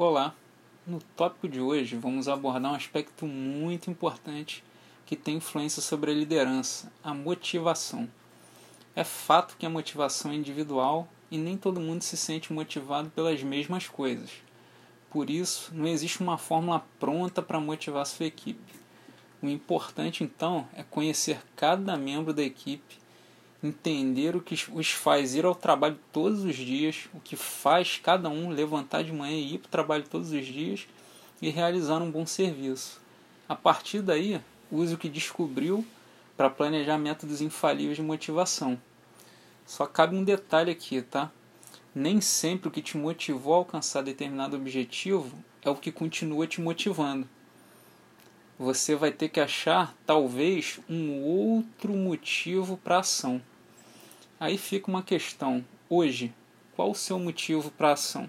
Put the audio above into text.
Olá! No tópico de hoje vamos abordar um aspecto muito importante que tem influência sobre a liderança, a motivação. É fato que a motivação é individual e nem todo mundo se sente motivado pelas mesmas coisas. Por isso, não existe uma fórmula pronta para motivar sua equipe. O importante então é conhecer cada membro da equipe entender o que os faz ir ao trabalho todos os dias, o que faz cada um levantar de manhã e ir para o trabalho todos os dias e realizar um bom serviço. A partir daí, use o que descobriu para planejar métodos infalíveis de motivação. Só cabe um detalhe aqui, tá? Nem sempre o que te motivou a alcançar determinado objetivo é o que continua te motivando. Você vai ter que achar, talvez, um outro motivo para a ação. Aí fica uma questão: hoje, qual o seu motivo para a ação?